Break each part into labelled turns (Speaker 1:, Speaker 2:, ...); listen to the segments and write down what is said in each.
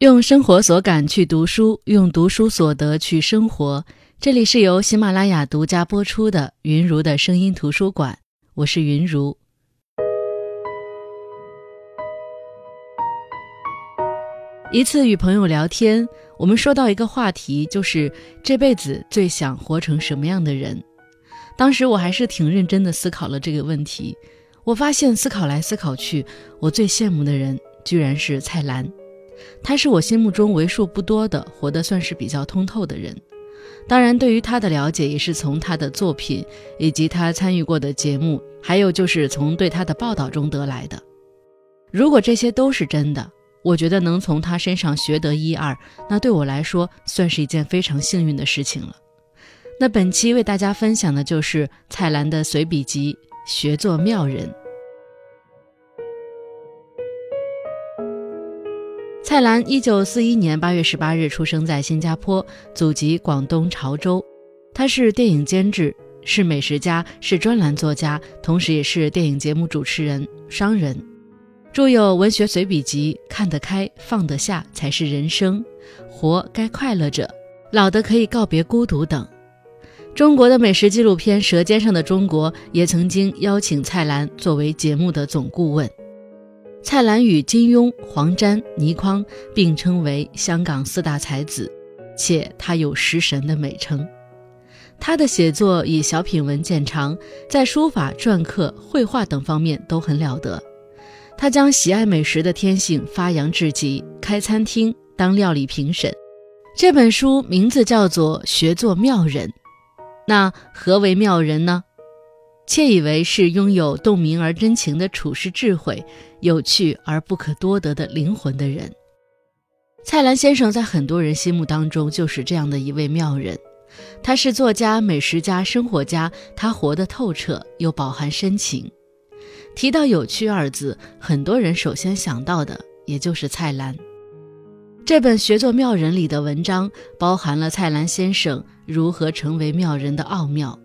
Speaker 1: 用生活所感去读书，用读书所得去生活。这里是由喜马拉雅独家播出的云如的声音图书馆，我是云如。一次与朋友聊天，我们说到一个话题，就是这辈子最想活成什么样的人。当时我还是挺认真的思考了这个问题。我发现思考来思考去，我最羡慕的人居然是蔡澜。他是我心目中为数不多的活得算是比较通透的人，当然，对于他的了解也是从他的作品以及他参与过的节目，还有就是从对他的报道中得来的。如果这些都是真的，我觉得能从他身上学得一二，那对我来说算是一件非常幸运的事情了。那本期为大家分享的就是蔡澜的随笔集《学做妙人》。蔡澜，一九四一年八月十八日出生在新加坡，祖籍广东潮州。他是电影监制，是美食家，是专栏作家，同时也是电影节目主持人、商人。著有文学随笔集《看得开放得下才是人生》，活该快乐着，老的可以告别孤独等。中国的美食纪录片《舌尖上的中国》也曾经邀请蔡澜作为节目的总顾问。蔡澜与金庸、黄沾、倪匡并称为香港四大才子，且他有“食神”的美称。他的写作以小品文见长，在书法、篆刻、绘画等方面都很了得。他将喜爱美食的天性发扬至极，开餐厅当料理评审。这本书名字叫做《学做妙人》，那何为妙人呢？窃以为是拥有洞明而真情的处世智慧，有趣而不可多得的灵魂的人。蔡澜先生在很多人心目当中就是这样的一位妙人。他是作家、美食家、生活家，他活得透彻又饱含深情。提到“有趣”二字，很多人首先想到的也就是蔡澜。这本《学做妙人》里的文章，包含了蔡澜先生如何成为妙人的奥妙。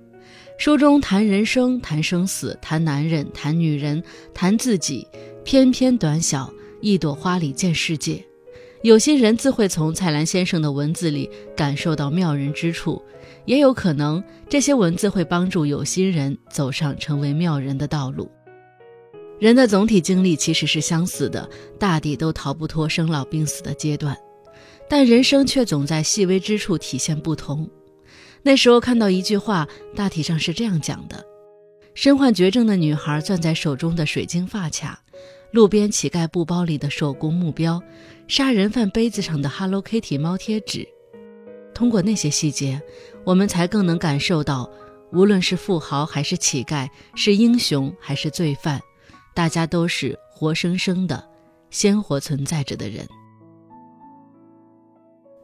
Speaker 1: 书中谈人生，谈生死，谈男人，谈女人，谈自己，偏偏短小，一朵花里见世界。有心人自会从蔡澜先生的文字里感受到妙人之处，也有可能这些文字会帮助有心人走上成为妙人的道路。人的总体经历其实是相似的，大抵都逃不脱生老病死的阶段，但人生却总在细微之处体现不同。那时候看到一句话，大体上是这样讲的：身患绝症的女孩攥在手中的水晶发卡，路边乞丐布包里的手工目标，杀人犯杯子上的 Hello Kitty 猫贴纸。通过那些细节，我们才更能感受到，无论是富豪还是乞丐，是英雄还是罪犯，大家都是活生生的、鲜活存在着的人。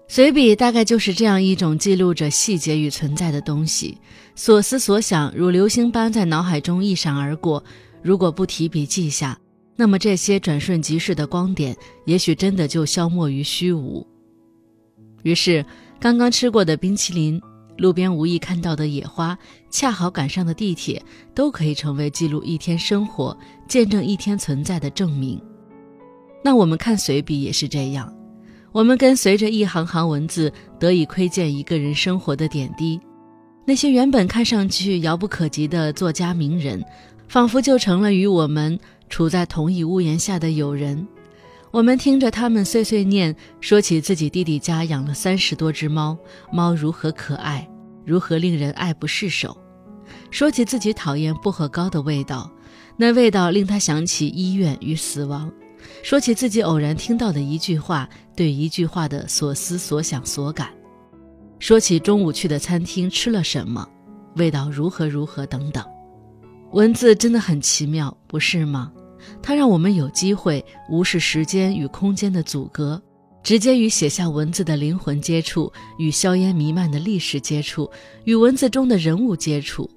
Speaker 1: 随笔大概就是这样一种记录着细节与存在的东西，所思所想如流星般在脑海中一闪而过。如果不提笔记下，那么这些转瞬即逝的光点，也许真的就消磨于虚无。于是，刚刚吃过的冰淇淋，路边无意看到的野花，恰好赶上的地铁，都可以成为记录一天生活、见证一天存在的证明。那我们看随笔也是这样。我们跟随着一行行文字，得以窥见一个人生活的点滴。那些原本看上去遥不可及的作家名人，仿佛就成了与我们处在同一屋檐下的友人。我们听着他们碎碎念，说起自己弟弟家养了三十多只猫，猫如何可爱，如何令人爱不释手；说起自己讨厌薄荷膏的味道，那味道令他想起医院与死亡。说起自己偶然听到的一句话，对一句话的所思所想所感；说起中午去的餐厅吃了什么，味道如何如何等等。文字真的很奇妙，不是吗？它让我们有机会无视时间与空间的阻隔，直接与写下文字的灵魂接触，与硝烟弥漫的历史接触，与文字中的人物接触。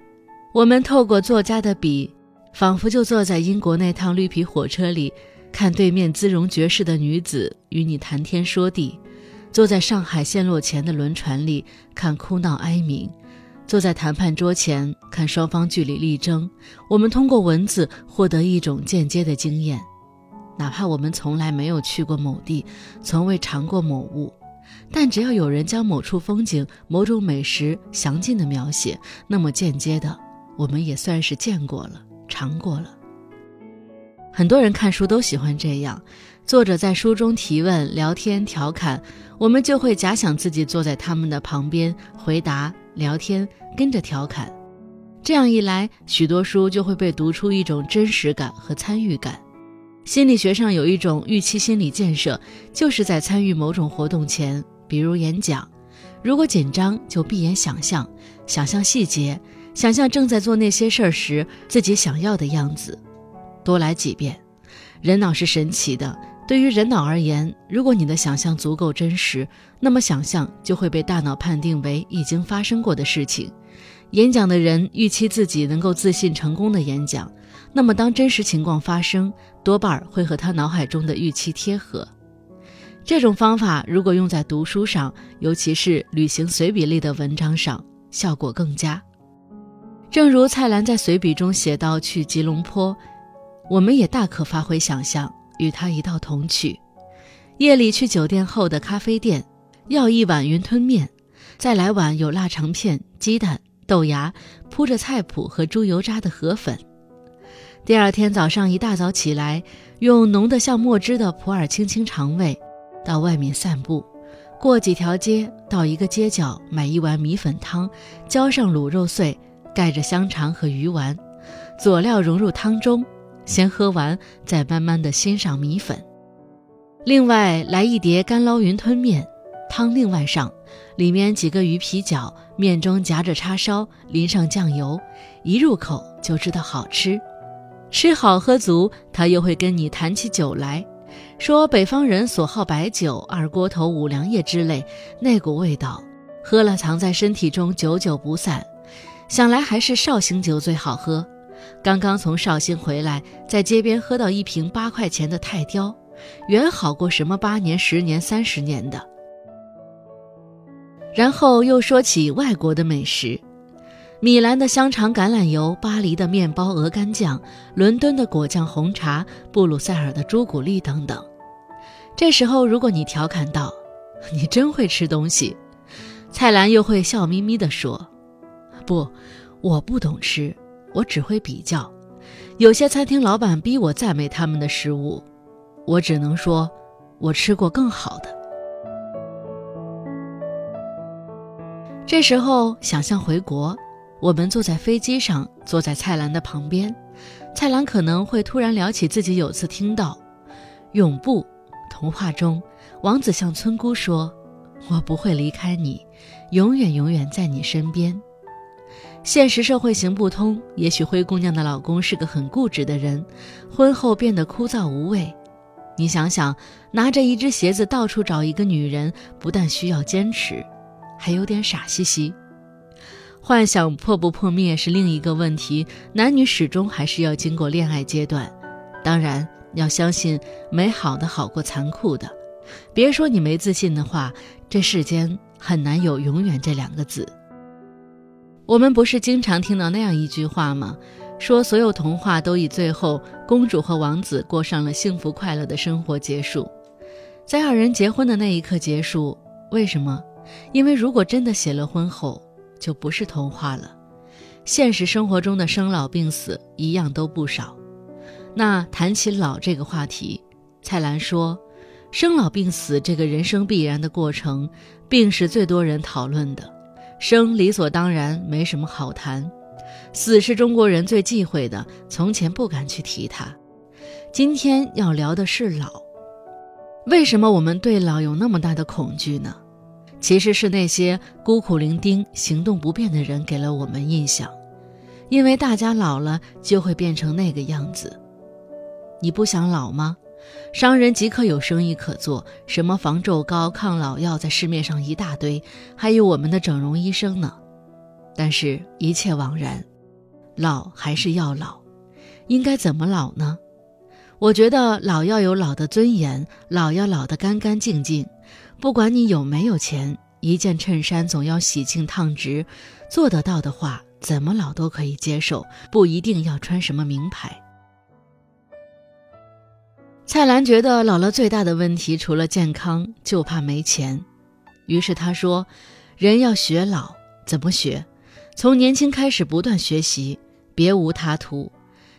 Speaker 1: 我们透过作家的笔，仿佛就坐在英国那趟绿皮火车里。看对面姿容绝世的女子与你谈天说地，坐在上海陷落前的轮船里看哭闹哀鸣，坐在谈判桌前看双方据理力争。我们通过文字获得一种间接的经验，哪怕我们从来没有去过某地，从未尝过某物，但只要有人将某处风景、某种美食详尽的描写，那么间接的，我们也算是见过了、尝过了。很多人看书都喜欢这样，作者在书中提问、聊天、调侃，我们就会假想自己坐在他们的旁边，回答、聊天，跟着调侃。这样一来，许多书就会被读出一种真实感和参与感。心理学上有一种预期心理建设，就是在参与某种活动前，比如演讲，如果紧张，就闭眼想象，想象细节，想象正在做那些事儿时自己想要的样子。多来几遍，人脑是神奇的。对于人脑而言，如果你的想象足够真实，那么想象就会被大脑判定为已经发生过的事情。演讲的人预期自己能够自信成功的演讲，那么当真实情况发生，多半会和他脑海中的预期贴合。这种方法如果用在读书上，尤其是旅行随笔类的文章上，效果更佳。正如蔡澜在随笔中写到：“去吉隆坡。”我们也大可发挥想象，与他一道同去。夜里去酒店后的咖啡店，要一碗云吞面，再来碗有腊肠片、鸡蛋、豆芽，铺着菜谱和猪油渣的河粉。第二天早上一大早起来，用浓得像墨汁的普洱清清肠胃，到外面散步，过几条街，到一个街角买一碗米粉汤，浇上卤肉碎，盖着香肠和鱼丸，佐料融入汤中。先喝完，再慢慢的欣赏米粉。另外来一碟干捞云吞面，汤另外上，里面几个鱼皮饺，面中夹着叉烧，淋上酱油，一入口就知道好吃。吃好喝足，他又会跟你谈起酒来，说北方人所好白酒、二锅头、五粮液之类，那股味道，喝了藏在身体中，久久不散。想来还是绍兴酒最好喝。刚刚从绍兴回来，在街边喝到一瓶八块钱的泰雕，远好过什么八年、十年、三十年的。然后又说起外国的美食：米兰的香肠橄榄油，巴黎的面包鹅肝酱，伦敦的果酱红茶，布鲁塞尔的朱古力等等。这时候，如果你调侃道：“你真会吃东西”，蔡澜又会笑眯眯地说：“不，我不懂吃。”我只会比较，有些餐厅老板逼我赞美他们的食物，我只能说，我吃过更好的。这时候想象回国，我们坐在飞机上，坐在蔡澜的旁边，蔡澜可能会突然聊起自己有次听到，永不童话中，王子向村姑说：“我不会离开你，永远永远在你身边。”现实社会行不通，也许灰姑娘的老公是个很固执的人，婚后变得枯燥无味。你想想，拿着一只鞋子到处找一个女人，不但需要坚持，还有点傻兮兮。幻想破不破灭是另一个问题，男女始终还是要经过恋爱阶段。当然，要相信美好的好过残酷的。别说你没自信的话，这世间很难有永远这两个字。我们不是经常听到那样一句话吗？说所有童话都以最后公主和王子过上了幸福快乐的生活结束，在二人结婚的那一刻结束。为什么？因为如果真的写了婚后，就不是童话了。现实生活中的生老病死一样都不少。那谈起老这个话题，蔡澜说，生老病死这个人生必然的过程，病是最多人讨论的。生理所当然，没什么好谈；死是中国人最忌讳的，从前不敢去提它。今天要聊的是老。为什么我们对老有那么大的恐惧呢？其实是那些孤苦伶仃、行动不便的人给了我们印象，因为大家老了就会变成那个样子。你不想老吗？商人即刻有生意可做，什么防皱膏、抗老药在市面上一大堆，还有我们的整容医生呢。但是，一切枉然，老还是要老，应该怎么老呢？我觉得老要有老的尊严，老要老得干干净净。不管你有没有钱，一件衬衫总要洗净烫直。做得到的话，怎么老都可以接受，不一定要穿什么名牌。蔡澜觉得老了最大的问题除了健康，就怕没钱。于是他说：“人要学老，怎么学？从年轻开始不断学习，别无他途。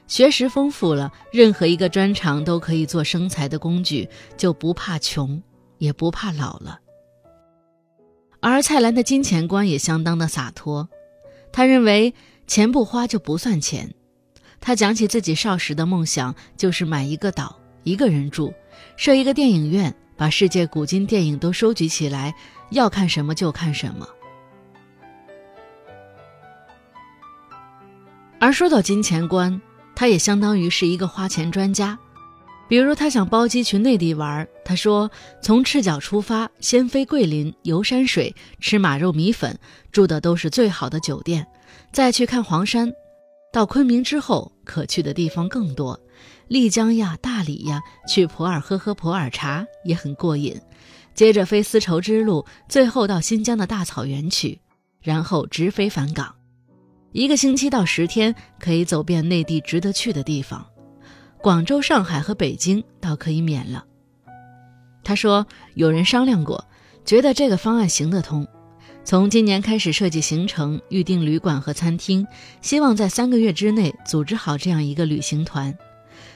Speaker 1: 学识丰富了，任何一个专长都可以做生财的工具，就不怕穷，也不怕老了。”而蔡澜的金钱观也相当的洒脱，他认为钱不花就不算钱。他讲起自己少时的梦想，就是买一个岛，一个人住，设一个电影院，把世界古今电影都收集起来，要看什么就看什么。而说到金钱观，他也相当于是一个花钱专家。比如他想包机去内地玩，他说从赤脚出发，先飞桂林，游山水，吃马肉米粉，住的都是最好的酒店，再去看黄山。到昆明之后，可去的地方更多，丽江呀、大理呀，去普洱喝喝普洱茶也很过瘾。接着飞丝绸之路，最后到新疆的大草原去，然后直飞返港，一个星期到十天可以走遍内地值得去的地方。广州、上海和北京倒可以免了。他说，有人商量过，觉得这个方案行得通。从今年开始设计行程、预订旅馆和餐厅，希望在三个月之内组织好这样一个旅行团。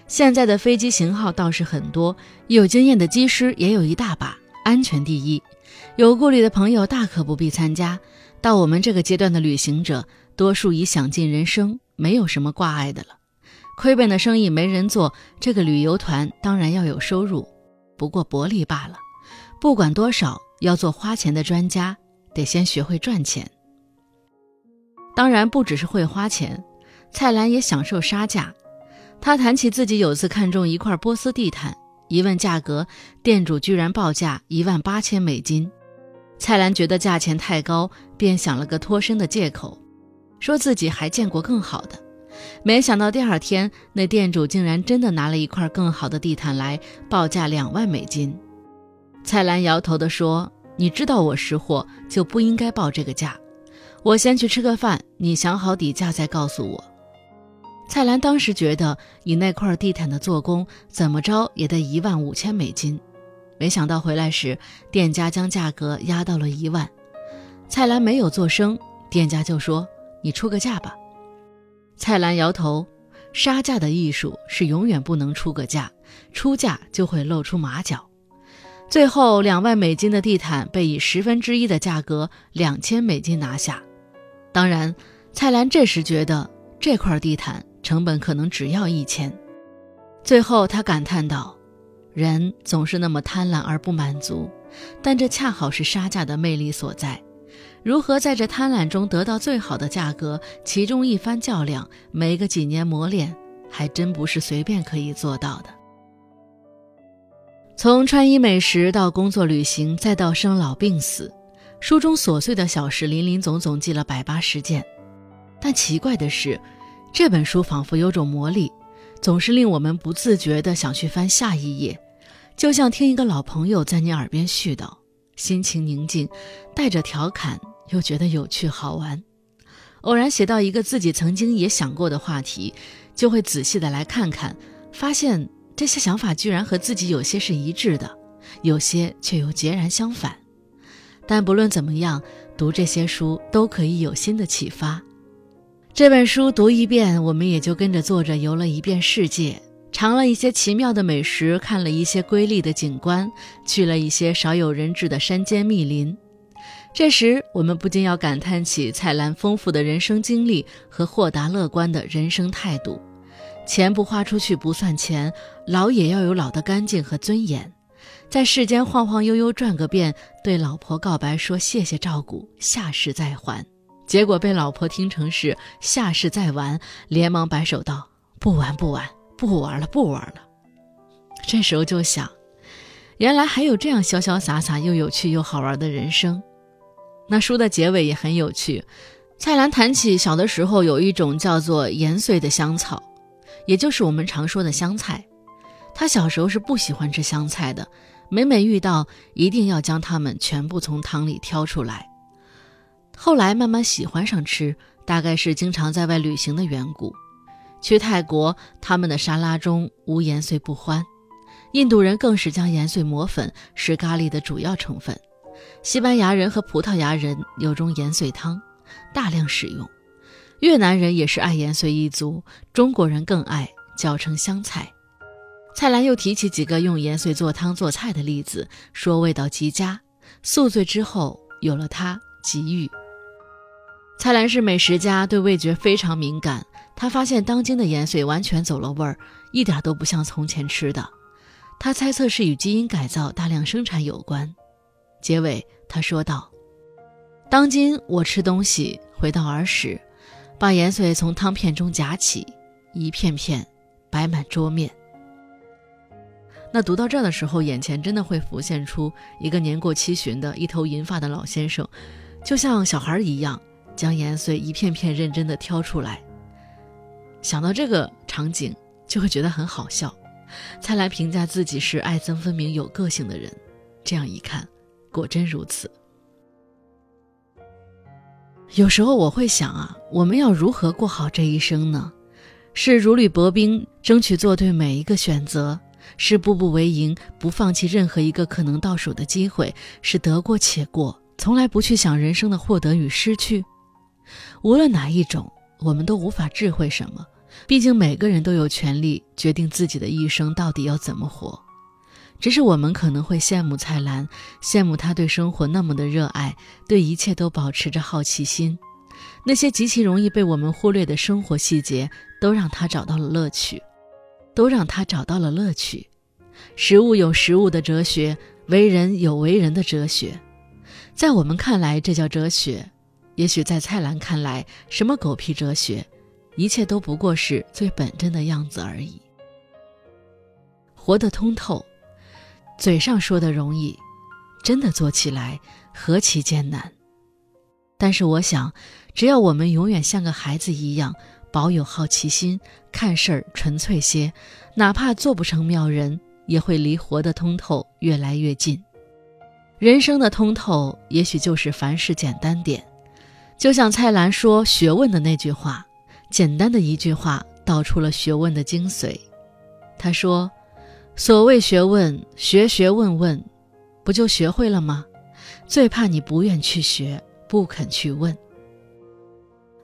Speaker 1: 现在的飞机型号倒是很多，有经验的机师也有一大把，安全第一。有顾虑的朋友大可不必参加。到我们这个阶段的旅行者，多数已享尽人生，没有什么挂碍的了。亏本的生意没人做，这个旅游团当然要有收入，不过薄利罢了。不管多少，要做花钱的专家，得先学会赚钱。当然不只是会花钱，蔡澜也享受杀价。他谈起自己有次看中一块波斯地毯，一问价格，店主居然报价一万八千美金。蔡澜觉得价钱太高，便想了个脱身的借口，说自己还见过更好的。没想到第二天，那店主竟然真的拿了一块更好的地毯来，报价两万美金。蔡澜摇头地说：“你知道我识货，就不应该报这个价。我先去吃个饭，你想好底价再告诉我。”蔡澜当时觉得，以那块地毯的做工，怎么着也得一万五千美金。没想到回来时，店家将价格压到了一万。蔡澜没有做声，店家就说：“你出个价吧。”蔡澜摇头，杀价的艺术是永远不能出个价，出价就会露出马脚。最后两万美金的地毯被以十分之一的价格两千美金拿下。当然，蔡澜这时觉得这块地毯成本可能只要一千。最后他感叹道：“人总是那么贪婪而不满足，但这恰好是杀价的魅力所在。”如何在这贪婪中得到最好的价格？其中一番较量，没个几年磨练，还真不是随便可以做到的。从穿衣美食到工作旅行，再到生老病死，书中琐碎的小事林林总总记了百八十件。但奇怪的是，这本书仿佛有种魔力，总是令我们不自觉地想去翻下一页，就像听一个老朋友在你耳边絮叨，心情宁静，带着调侃。又觉得有趣好玩，偶然写到一个自己曾经也想过的话题，就会仔细的来看看，发现这些想法居然和自己有些是一致的，有些却又截然相反。但不论怎么样，读这些书都可以有新的启发。这本书读一遍，我们也就跟着作者游了一遍世界，尝了一些奇妙的美食，看了一些瑰丽的景观，去了一些少有人知的山间密林。这时，我们不禁要感叹起蔡澜丰富的人生经历和豁达乐观的人生态度。钱不花出去不算钱，老也要有老的干净和尊严。在世间晃晃悠悠转个遍，对老婆告白说谢谢照顾，下世再还。结果被老婆听成是下世再玩，连忙摆手道：“不玩不玩不玩了不玩了。”这时候就想，原来还有这样潇潇洒洒又有趣又好玩的人生。那书的结尾也很有趣，蔡澜谈起小的时候有一种叫做盐穗的香草，也就是我们常说的香菜。他小时候是不喜欢吃香菜的，每每遇到一定要将它们全部从汤里挑出来。后来慢慢喜欢上吃，大概是经常在外旅行的缘故。去泰国，他们的沙拉中无盐碎不欢。印度人更是将盐碎磨粉，是咖喱的主要成分。西班牙人和葡萄牙人有种盐碎汤，大量使用。越南人也是爱盐碎一族，中国人更爱，叫成香菜。蔡澜又提起几个用盐碎做汤做菜的例子，说味道极佳。宿醉之后有了它，极欲。蔡澜是美食家，对味觉非常敏感。他发现当今的盐碎完全走了味儿，一点都不像从前吃的。他猜测是与基因改造大量生产有关。结尾他说道：“当今我吃东西回到儿时，把盐碎从汤片中夹起，一片片摆满桌面。”那读到这的时候，眼前真的会浮现出一个年过七旬的一头银发的老先生，就像小孩一样，将盐碎一片片认真的挑出来。想到这个场景，就会觉得很好笑。蔡澜评价自己是爱憎分明、有个性的人，这样一看，果真如此。有时候我会想啊，我们要如何过好这一生呢？是如履薄冰，争取做对每一个选择；是步步为营，不放弃任何一个可能到手的机会；是得过且过，从来不去想人生的获得与失去。无论哪一种，我们都无法智慧什么。毕竟每个人都有权利决定自己的一生到底要怎么活，只是我们可能会羡慕蔡澜，羡慕他对生活那么的热爱，对一切都保持着好奇心。那些极其容易被我们忽略的生活细节，都让他找到了乐趣，都让他找到了乐趣。食物有食物的哲学，为人有为人的哲学。在我们看来，这叫哲学；也许在蔡澜看来，什么狗屁哲学？一切都不过是最本真的样子而已。活得通透，嘴上说的容易，真的做起来何其艰难。但是我想，只要我们永远像个孩子一样，保有好奇心，看事儿纯粹些，哪怕做不成妙人，也会离活得通透越来越近。人生的通透，也许就是凡事简单点。就像蔡澜说学问的那句话。简单的一句话道出了学问的精髓。他说：“所谓学问，学学问问，不就学会了吗？最怕你不愿去学，不肯去问。”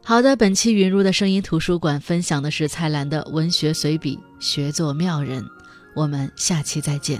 Speaker 1: 好的，本期云如的声音图书馆分享的是蔡澜的文学随笔《学做妙人》，我们下期再见。